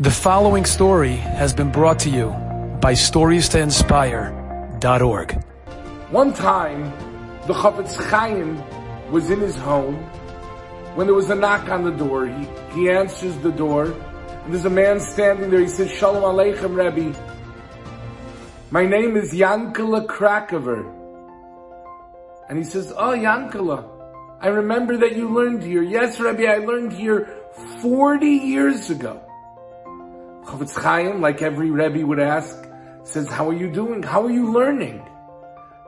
The following story has been brought to you by StoriesToInspire.org. One time, the Chafetz Chaim was in his home when there was a knock on the door. He, he answers the door, and there's a man standing there. He says, Shalom Aleichem, Rebbe. My name is Yankala Krakover. And he says, Oh, Yankala, I remember that you learned here. Yes, Rebbe, I learned here 40 years ago. Chafetz Chaim, like every Rebbe would ask, says, how are you doing? How are you learning?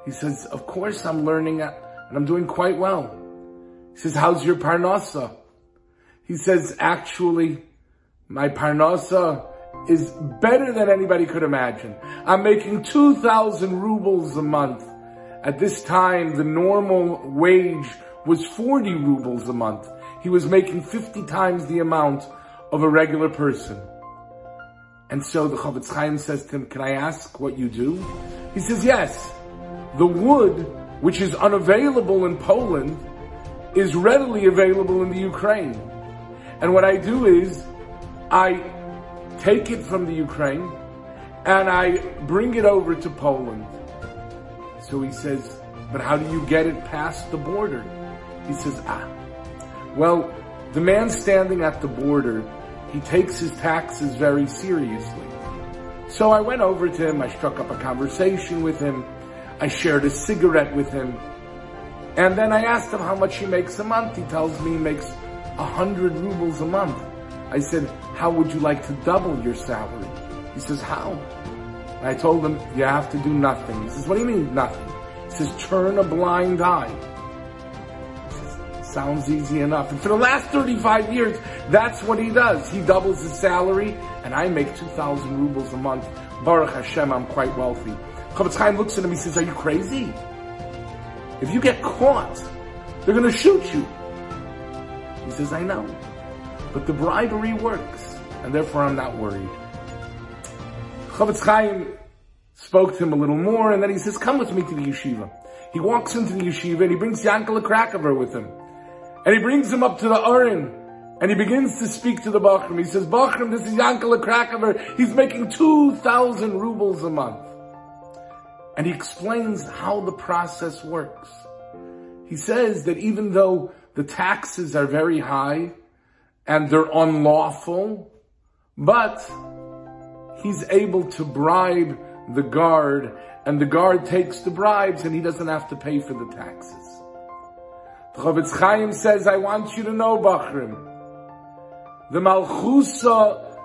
He says, of course I'm learning and I'm doing quite well. He says, how's your parnasa? He says, actually, my parnasa is better than anybody could imagine. I'm making 2,000 rubles a month. At this time, the normal wage was 40 rubles a month. He was making 50 times the amount of a regular person. And so the Chafetz Chaim says to him, can I ask what you do? He says, yes. The wood, which is unavailable in Poland, is readily available in the Ukraine. And what I do is, I take it from the Ukraine, and I bring it over to Poland. So he says, but how do you get it past the border? He says, ah. Well, the man standing at the border he takes his taxes very seriously. So I went over to him, I struck up a conversation with him, I shared a cigarette with him, and then I asked him how much he makes a month. He tells me he makes a hundred rubles a month. I said, how would you like to double your salary? He says, how? I told him, you have to do nothing. He says, what do you mean nothing? He says, turn a blind eye. Sounds easy enough. And for the last 35 years, that's what he does. He doubles his salary, and I make 2,000 rubles a month. Baruch Hashem, I'm quite wealthy. Chafetz Chaim looks at him, he says, are you crazy? If you get caught, they're gonna shoot you. He says, I know. But the bribery works, and therefore I'm not worried. Chafetz Chaim spoke to him a little more, and then he says, come with me to the yeshiva. He walks into the yeshiva and he brings Yankel Krakover with him. And he brings him up to the Aron. And he begins to speak to the Bachram. He says, Bachram, this is Yankel Krakover. He's making 2,000 rubles a month. And he explains how the process works. He says that even though the taxes are very high and they're unlawful, but he's able to bribe the guard and the guard takes the bribes and he doesn't have to pay for the taxes. The Chafetz Chaim says, I want you to know, Bachrim, the Malchusa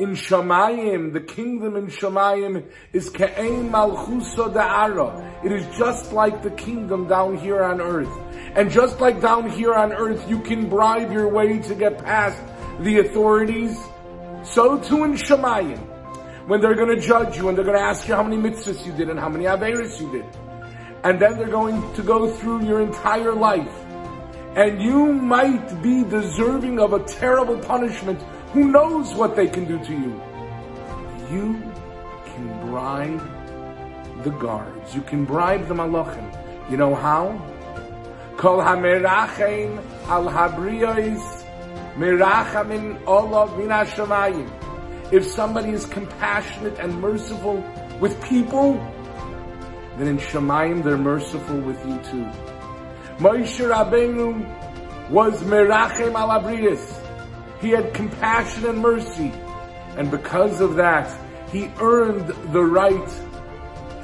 in Shamayim, the kingdom in Shamayim, is Ke'ein Malchusa Da'ara. It is just like the kingdom down here on earth. And just like down here on earth, you can bribe your way to get past the authorities, so too in Shamayim. When they're gonna judge you and they're gonna ask you how many mitzvahs you did and how many averis you did. And then they're going to go through your entire life and you might be deserving of a terrible punishment. Who knows what they can do to you? You can bribe the guards. You can bribe the malachim. You know how? Kol hamerachem al habriyos merachamin olav min If somebody is compassionate and merciful with people, then in Shemayim they're merciful with you too. Moshe Rabbeinu was merachem al He had compassion and mercy. And because of that, he earned the right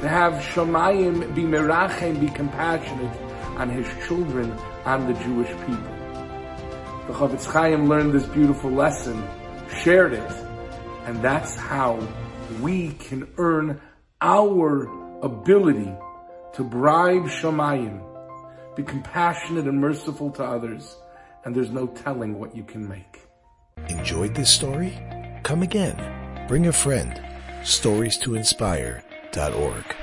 to have Shemayim be merachem, be compassionate on his children, on the Jewish people. The Chafetz Chaim learned this beautiful lesson, shared it, and that's how we can earn our ability to bribe Shemayim be compassionate and merciful to others, and there's no telling what you can make. Enjoyed this story? Come again. Bring a friend. Stories to inspire.org.